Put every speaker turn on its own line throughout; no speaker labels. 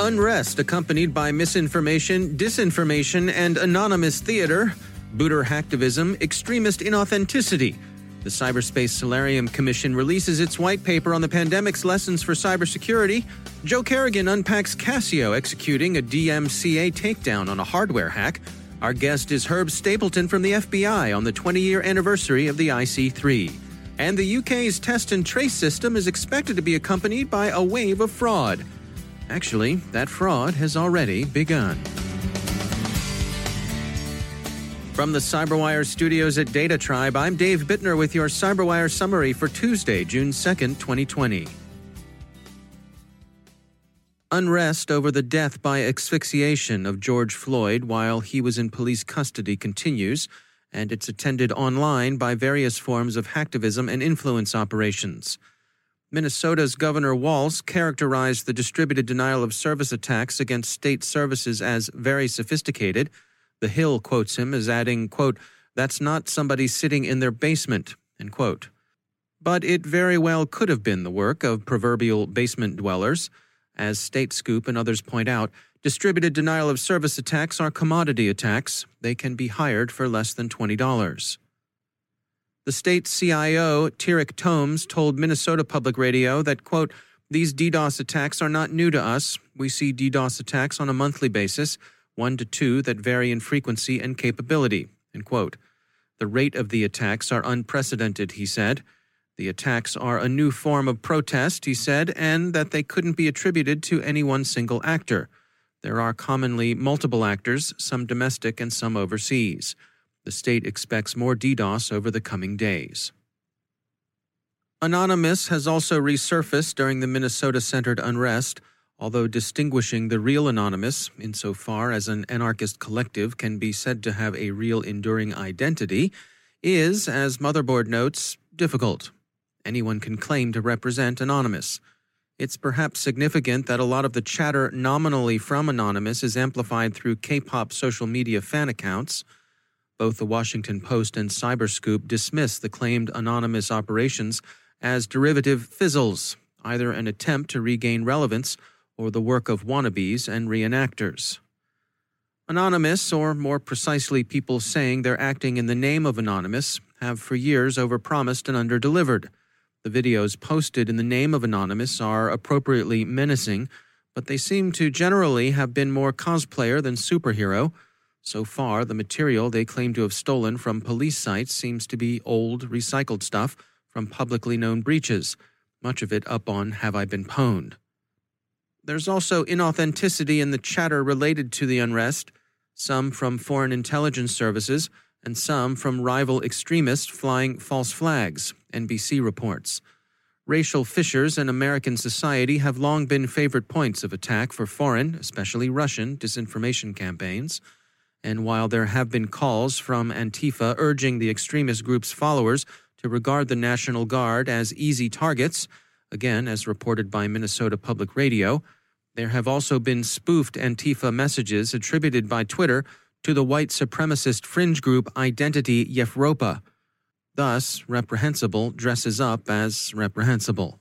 Unrest accompanied by misinformation, disinformation, and anonymous theater, booter hacktivism, extremist inauthenticity. The Cyberspace Solarium Commission releases its white paper on the pandemic's lessons for cybersecurity. Joe Carrigan unpacks Casio executing a DMCA takedown on a hardware hack. Our guest is Herb Stapleton from the FBI on the 20 year anniversary of the IC3. And the UK's test and trace system is expected to be accompanied by a wave of fraud. Actually, that fraud has already begun. From the CyberWire studios at Data Tribe, I'm Dave Bittner with your CyberWire summary for Tuesday, June 2nd, 2020. Unrest over the death by asphyxiation of George Floyd while he was in police custody continues, and it's attended online by various forms of hacktivism and influence operations. Minnesota's Governor Walz characterized the distributed denial of service attacks against state services as very sophisticated. The Hill quotes him as adding, quote, That's not somebody sitting in their basement, end quote. But it very well could have been the work of proverbial basement dwellers. As State Scoop and others point out, distributed denial of service attacks are commodity attacks. They can be hired for less than $20. The state CIO, Tarek Tomes, told Minnesota Public Radio that, quote, these DDoS attacks are not new to us. We see DDoS attacks on a monthly basis, one to two that vary in frequency and capability, end quote. The rate of the attacks are unprecedented, he said. The attacks are a new form of protest, he said, and that they couldn't be attributed to any one single actor. There are commonly multiple actors, some domestic and some overseas. The state expects more DDoS over the coming days. Anonymous has also resurfaced during the Minnesota centered unrest, although distinguishing the real Anonymous, insofar as an anarchist collective can be said to have a real enduring identity, is, as Motherboard notes, difficult. Anyone can claim to represent Anonymous. It's perhaps significant that a lot of the chatter nominally from Anonymous is amplified through K pop social media fan accounts. Both the Washington Post and Cyberscoop dismiss the claimed anonymous operations as derivative fizzles, either an attempt to regain relevance or the work of wannabes and reenactors. Anonymous, or more precisely, people saying they're acting in the name of Anonymous, have for years overpromised and underdelivered. The videos posted in the name of Anonymous are appropriately menacing, but they seem to generally have been more cosplayer than superhero so far, the material they claim to have stolen from police sites seems to be old, recycled stuff from publicly known breaches, much of it up on Have I Been Pwned. There's also inauthenticity in the chatter related to the unrest, some from foreign intelligence services, and some from rival extremists flying false flags, NBC reports. Racial fissures in American society have long been favorite points of attack for foreign, especially Russian, disinformation campaigns. And while there have been calls from Antifa urging the extremist group's followers to regard the National Guard as easy targets, again, as reported by Minnesota Public Radio, there have also been spoofed Antifa messages attributed by Twitter to the white supremacist fringe group Identity Evropa. Thus, reprehensible dresses up as reprehensible.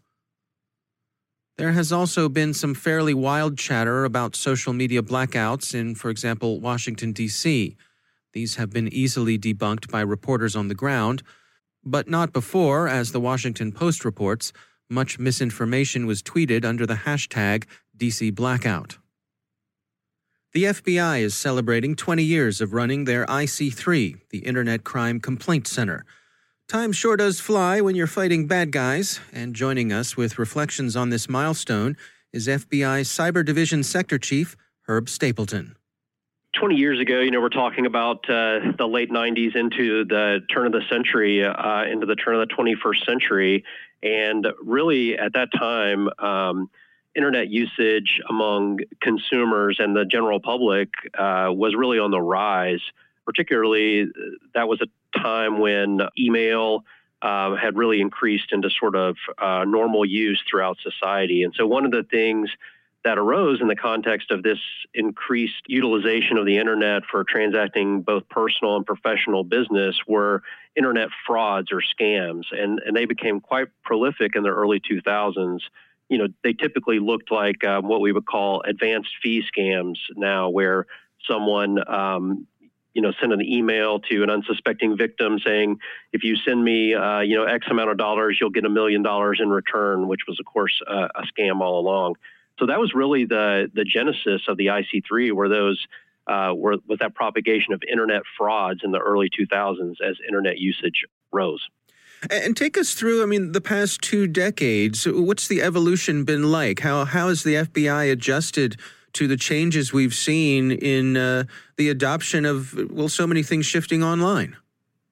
There has also been some fairly wild chatter about social media blackouts in, for example, Washington, D.C. These have been easily debunked by reporters on the ground, but not before, as the Washington Post reports, much misinformation was tweeted under the hashtag DC Blackout. The FBI is celebrating 20 years of running their IC3, the Internet Crime Complaint Center. Time sure does fly when you're fighting bad guys, and joining us with reflections on this milestone is FBI Cyber Division Sector Chief Herb Stapleton.
20 years ago, you know, we're talking about uh, the late 90s into the turn of the century, uh, into the turn of the 21st century. And really, at that time, um, internet usage among consumers and the general public uh, was really on the rise. Particularly, that was a time when email uh, had really increased into sort of uh, normal use throughout society. And so, one of the things that arose in the context of this increased utilization of the internet for transacting both personal and professional business were internet frauds or scams. And, and they became quite prolific in the early 2000s. You know, they typically looked like um, what we would call advanced fee scams now, where someone, um, you know, send an email to an unsuspecting victim saying, if you send me, uh, you know, X amount of dollars, you'll get a million dollars in return, which was, of course, uh, a scam all along. So that was really the the genesis of the IC3, where those uh, were with that propagation of internet frauds in the early 2000s as internet usage rose.
And take us through, I mean, the past two decades. What's the evolution been like? How how has the FBI adjusted to the changes we've seen in uh, the adoption of well, so many things shifting online?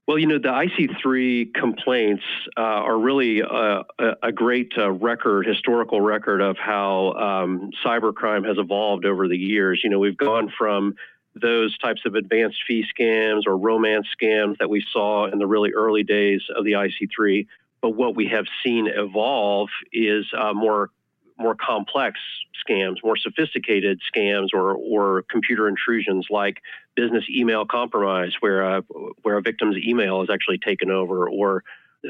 Well, you know, the IC3 complaints uh, are really a, a great uh, record, historical record of how um, cybercrime has evolved over the years. You know, we've gone from those types of advanced fee scams or romance scams that we saw in the really early days of the IC3. But what we have seen evolve is uh, more more complex scams, more sophisticated scams, or or computer intrusions like business email compromise, where a, where a victim's email is actually taken over, or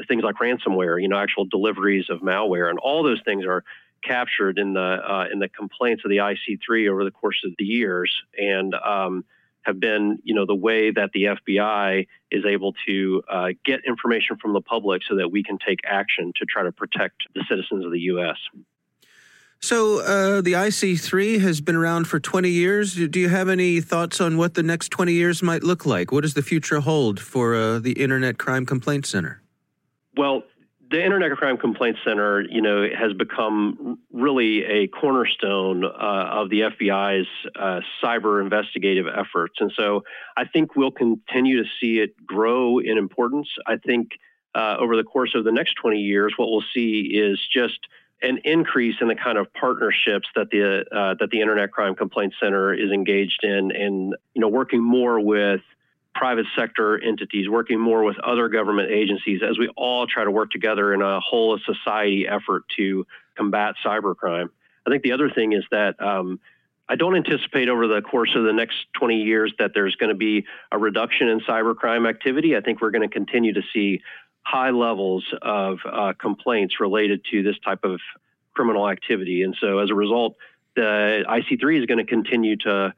things like ransomware, you know, actual deliveries of malware, and all those things are captured in the uh, in the complaints of the IC3 over the course of the years, and um, have been, you know, the way that the FBI is able to uh, get information from the public so that we can take action to try to protect the citizens of the U.S.
So uh, the IC3 has been around for 20 years. Do you have any thoughts on what the next 20 years might look like? What does the future hold for uh, the Internet Crime Complaint Center?
Well, the Internet Crime Complaint Center, you know, has become really a cornerstone uh, of the FBI's uh, cyber investigative efforts, and so I think we'll continue to see it grow in importance. I think uh, over the course of the next 20 years, what we'll see is just an increase in the kind of partnerships that the uh, that the Internet Crime Complaint Center is engaged in, and you know, working more with private sector entities, working more with other government agencies, as we all try to work together in a whole of society effort to combat cybercrime. I think the other thing is that. Um, I don't anticipate over the course of the next 20 years that there's going to be a reduction in cybercrime activity. I think we're going to continue to see high levels of uh, complaints related to this type of criminal activity. And so as a result, the IC3 is going to continue to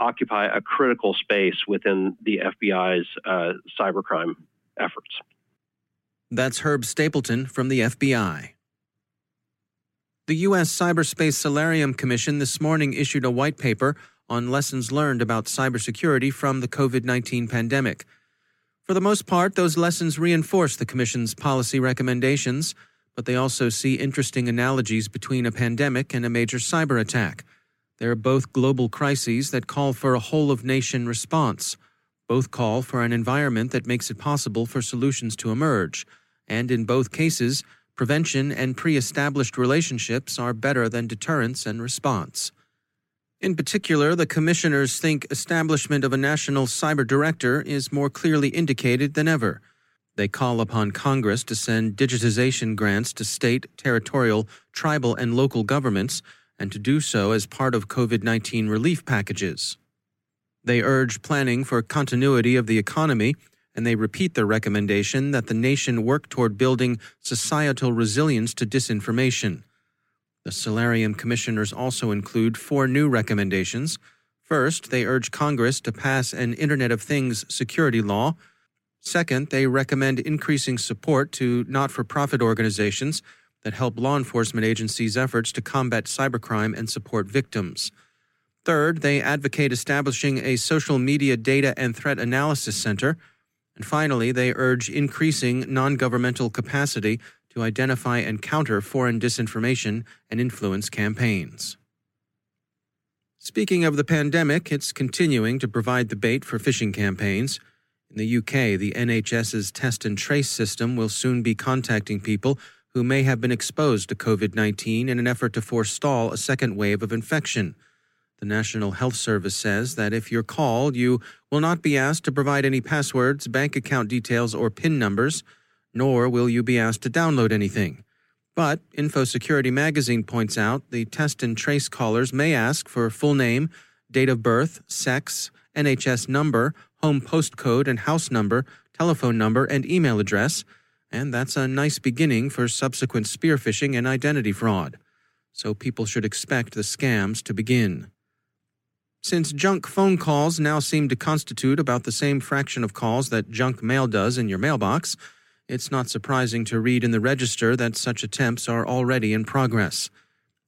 occupy a critical space within the FBI's uh, cybercrime efforts.
That's Herb Stapleton from the FBI. The U.S. Cyberspace Solarium Commission this morning issued a white paper on lessons learned about cybersecurity from the COVID 19 pandemic. For the most part, those lessons reinforce the Commission's policy recommendations, but they also see interesting analogies between a pandemic and a major cyber attack. They are both global crises that call for a whole of nation response. Both call for an environment that makes it possible for solutions to emerge. And in both cases, prevention and pre established relationships are better than deterrence and response. In particular, the commissioners think establishment of a national cyber director is more clearly indicated than ever. They call upon Congress to send digitization grants to state, territorial, tribal, and local governments, and to do so as part of COVID 19 relief packages. They urge planning for continuity of the economy, and they repeat their recommendation that the nation work toward building societal resilience to disinformation. The Solarium commissioners also include four new recommendations. First, they urge Congress to pass an Internet of Things security law. Second, they recommend increasing support to not for profit organizations that help law enforcement agencies' efforts to combat cybercrime and support victims. Third, they advocate establishing a social media data and threat analysis center. And finally, they urge increasing non governmental capacity to identify and counter foreign disinformation and influence campaigns. Speaking of the pandemic, it's continuing to provide the bait for phishing campaigns. In the UK, the NHS's test and trace system will soon be contacting people who may have been exposed to COVID 19 in an effort to forestall a second wave of infection. The National Health Service says that if you're called, you will not be asked to provide any passwords, bank account details, or PIN numbers, nor will you be asked to download anything. But InfoSecurity magazine points out the test and trace callers may ask for full name, date of birth, sex, NHS number, home postcode and house number, telephone number, and email address and that's a nice beginning for subsequent spear phishing and identity fraud. So people should expect the scams to begin. Since junk phone calls now seem to constitute about the same fraction of calls that junk mail does in your mailbox, it's not surprising to read in the register that such attempts are already in progress.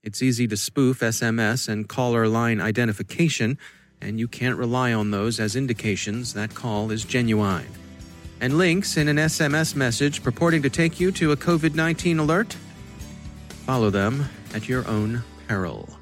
It's easy to spoof SMS and caller line identification, and you can't rely on those as indications that call is genuine and links in an SMS message purporting to take you to a COVID 19 alert? Follow them at your own peril.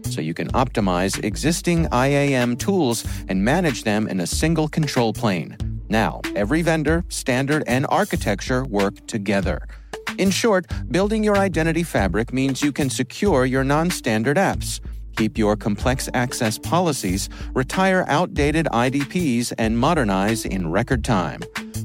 so you can optimize existing IAM tools and manage them in a single control plane. Now, every vendor, standard, and architecture work together. In short, building your identity fabric means you can secure your non standard apps, keep your complex access policies, retire outdated IDPs, and modernize in record time.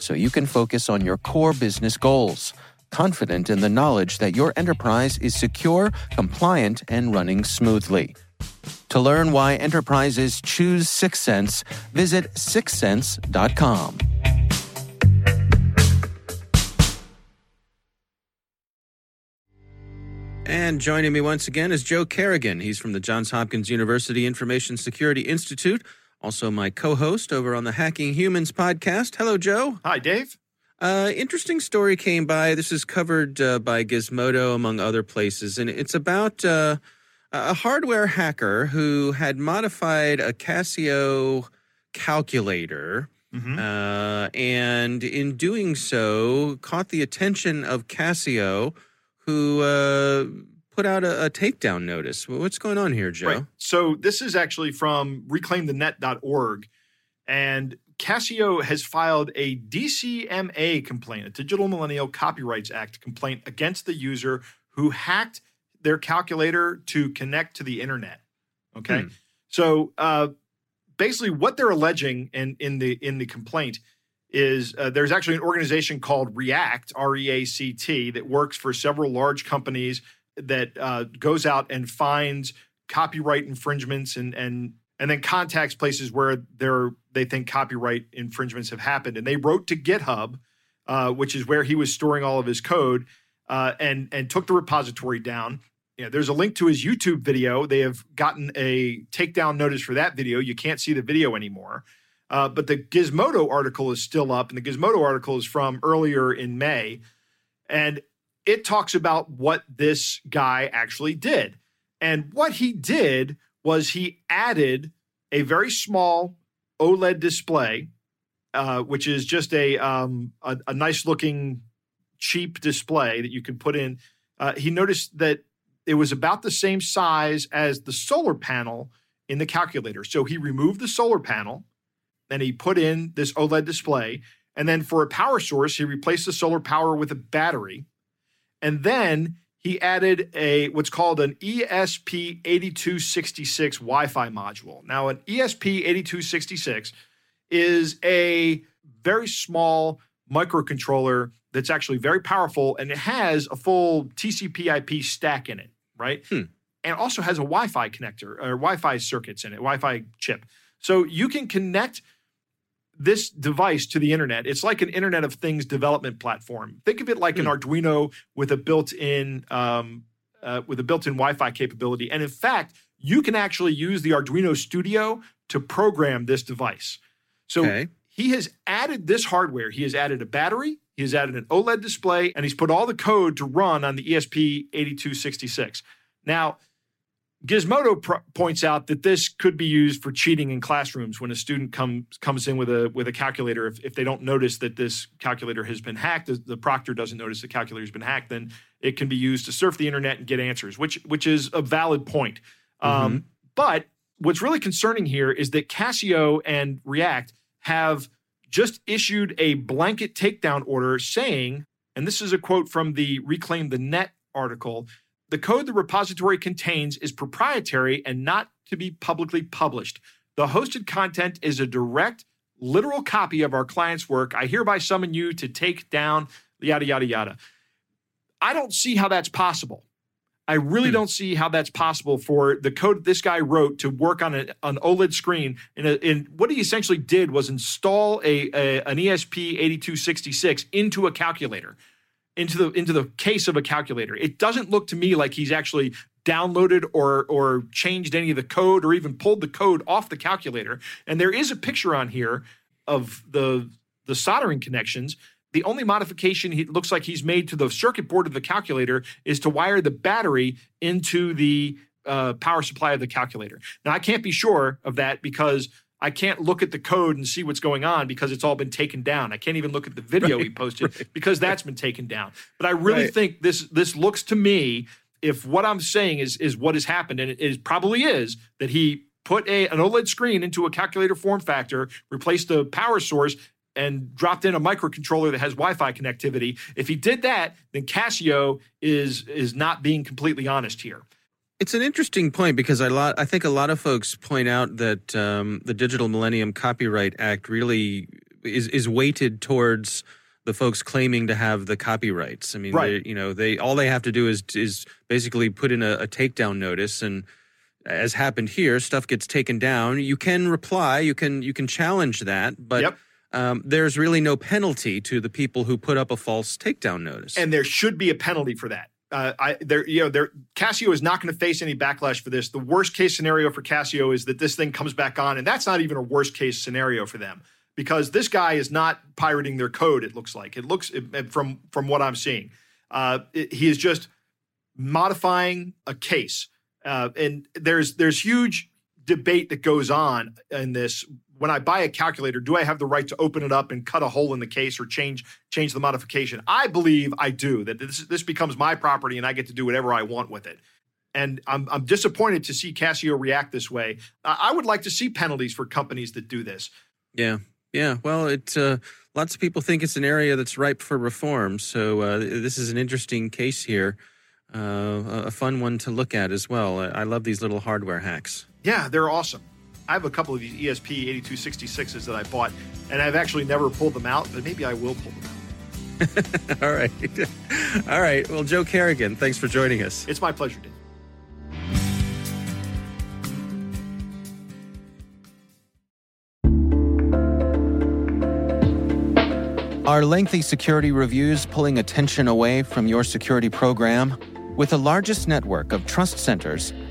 so you can focus on your core business goals. Confident in the knowledge that your enterprise is secure, compliant, and running smoothly. To learn why enterprises choose Syxsense, visit syxsense.com.
And joining me once again is Joe Carrigan. He's from the Johns Hopkins University Information Security Institute also my co-host over on the Hacking Humans podcast. Hello, Joe.
Hi, Dave.
Uh, interesting story came by. This is covered uh, by Gizmodo, among other places, and it's about uh, a hardware hacker who had modified a Casio calculator. Mm-hmm. Uh, and in doing so, caught the attention of Casio, who uh, put out a, a, takedown notice. What's going on here, Joe? Right.
So this is actually from reclaimthenet.org. And Casio has filed a DCMA complaint, a Digital Millennial Copyrights Act complaint against the user who hacked their calculator to connect to the internet. Okay, hmm. so uh, basically, what they're alleging in in the in the complaint is uh, there's actually an organization called React R E A C T that works for several large companies that uh, goes out and finds copyright infringements and and and then contacts places where there they think copyright infringements have happened. And they wrote to GitHub, uh, which is where he was storing all of his code, uh, and and took the repository down. Know, there's a link to his YouTube video. They have gotten a takedown notice for that video. You can't see the video anymore. Uh, but the Gizmodo article is still up, and the Gizmodo article is from earlier in May. And it talks about what this guy actually did. And what he did was he added a very small OLED display, uh, which is just a, um, a, a nice looking cheap display that you can put in. Uh, he noticed that it was about the same size as the solar panel in the calculator. So he removed the solar panel and he put in this OLED display. And then for a power source, he replaced the solar power with a battery. And then he added a what's called an ESP8266 Wi-Fi module. Now, an ESP8266 is a very small microcontroller that's actually very powerful, and it has a full TCP/IP stack in it, right? Hmm. And also has a Wi-Fi connector or Wi-Fi circuits in it, Wi-Fi chip. So you can connect this device to the internet. It's like an Internet of Things development platform. Think of it like mm. an hmm. Arduino with a built-in um, uh, with a built-in Wi-Fi capability. And in fact, you can actually use the Arduino Studio to program this device. So okay. he has added this hardware. He has added a battery. He has added an OLED display, and he's put all the code to run on the ESP8266. Now, Gizmodo pr- points out that this could be used for cheating in classrooms when a student comes comes in with a with a calculator. If, if they don't notice that this calculator has been hacked, the, the proctor doesn't notice the calculator has been hacked, then it can be used to surf the internet and get answers, which which is a valid point. Mm-hmm. Um, but what's really concerning here is that Casio and React have just issued a blanket takedown order saying, and this is a quote from the Reclaim the Net article the code the repository contains is proprietary and not to be publicly published. The hosted content is a direct, literal copy of our client's work. I hereby summon you to take down yada, yada, yada. I don't see how that's possible. I really hmm. don't see how that's possible for the code this guy wrote to work on a, an OLED screen. And, in what he essentially did was install a, a an ESP8266 into a calculator into the into the case of a calculator. It doesn't look to me like he's actually downloaded or or changed any of the code or even pulled the code off the calculator. And there is a picture on here of the the soldering connections. The only modification he looks like he's made to the circuit board of the calculator is to wire the battery into the uh, power supply of the calculator. Now I can't be sure of that because I can't look at the code and see what's going on because it's all been taken down. I can't even look at the video right, he posted right. because that's been taken down. But I really right. think this this looks to me if what I'm saying is is what has happened, and it is probably is that he put a an OLED screen into a calculator form factor, replaced the power source, and dropped in a microcontroller that has Wi-Fi connectivity. If he did that, then Casio is is not being completely honest here.
It's an interesting point because I lot I think a lot of folks point out that um, the Digital Millennium Copyright Act really is is weighted towards the folks claiming to have the copyrights. I mean, right. you know, they all they have to do is is basically put in a, a takedown notice, and as happened here, stuff gets taken down. You can reply, you can you can challenge that, but. Yep. Um, there's really no penalty to the people who put up a false takedown notice,
and there should be a penalty for that uh, I there you know there Casio is not going to face any backlash for this. The worst case scenario for Casio is that this thing comes back on, and that's not even a worst case scenario for them because this guy is not pirating their code. It looks like it looks from from what I'm seeing. Uh, it, he is just modifying a case, uh, and there's there's huge debate that goes on in this when I buy a calculator, do I have the right to open it up and cut a hole in the case or change change the modification? I believe I do. That this this becomes my property and I get to do whatever I want with it. And I'm I'm disappointed to see Casio react this way. I would like to see penalties for companies that do this.
Yeah, yeah. Well, it uh, lots of people think it's an area that's ripe for reform. So uh, this is an interesting case here.
uh, a fun one to look at as well. I love these little hardware hacks.
Yeah, they're awesome. I have a couple of these ESP 8266s that I bought, and I've actually never pulled them out, but maybe I will pull them
out. All right. All right. Well, Joe Carrigan, thanks for joining us.
It's my pleasure, Dave.
Are lengthy security reviews pulling attention away from your security program? With the largest network of trust centers,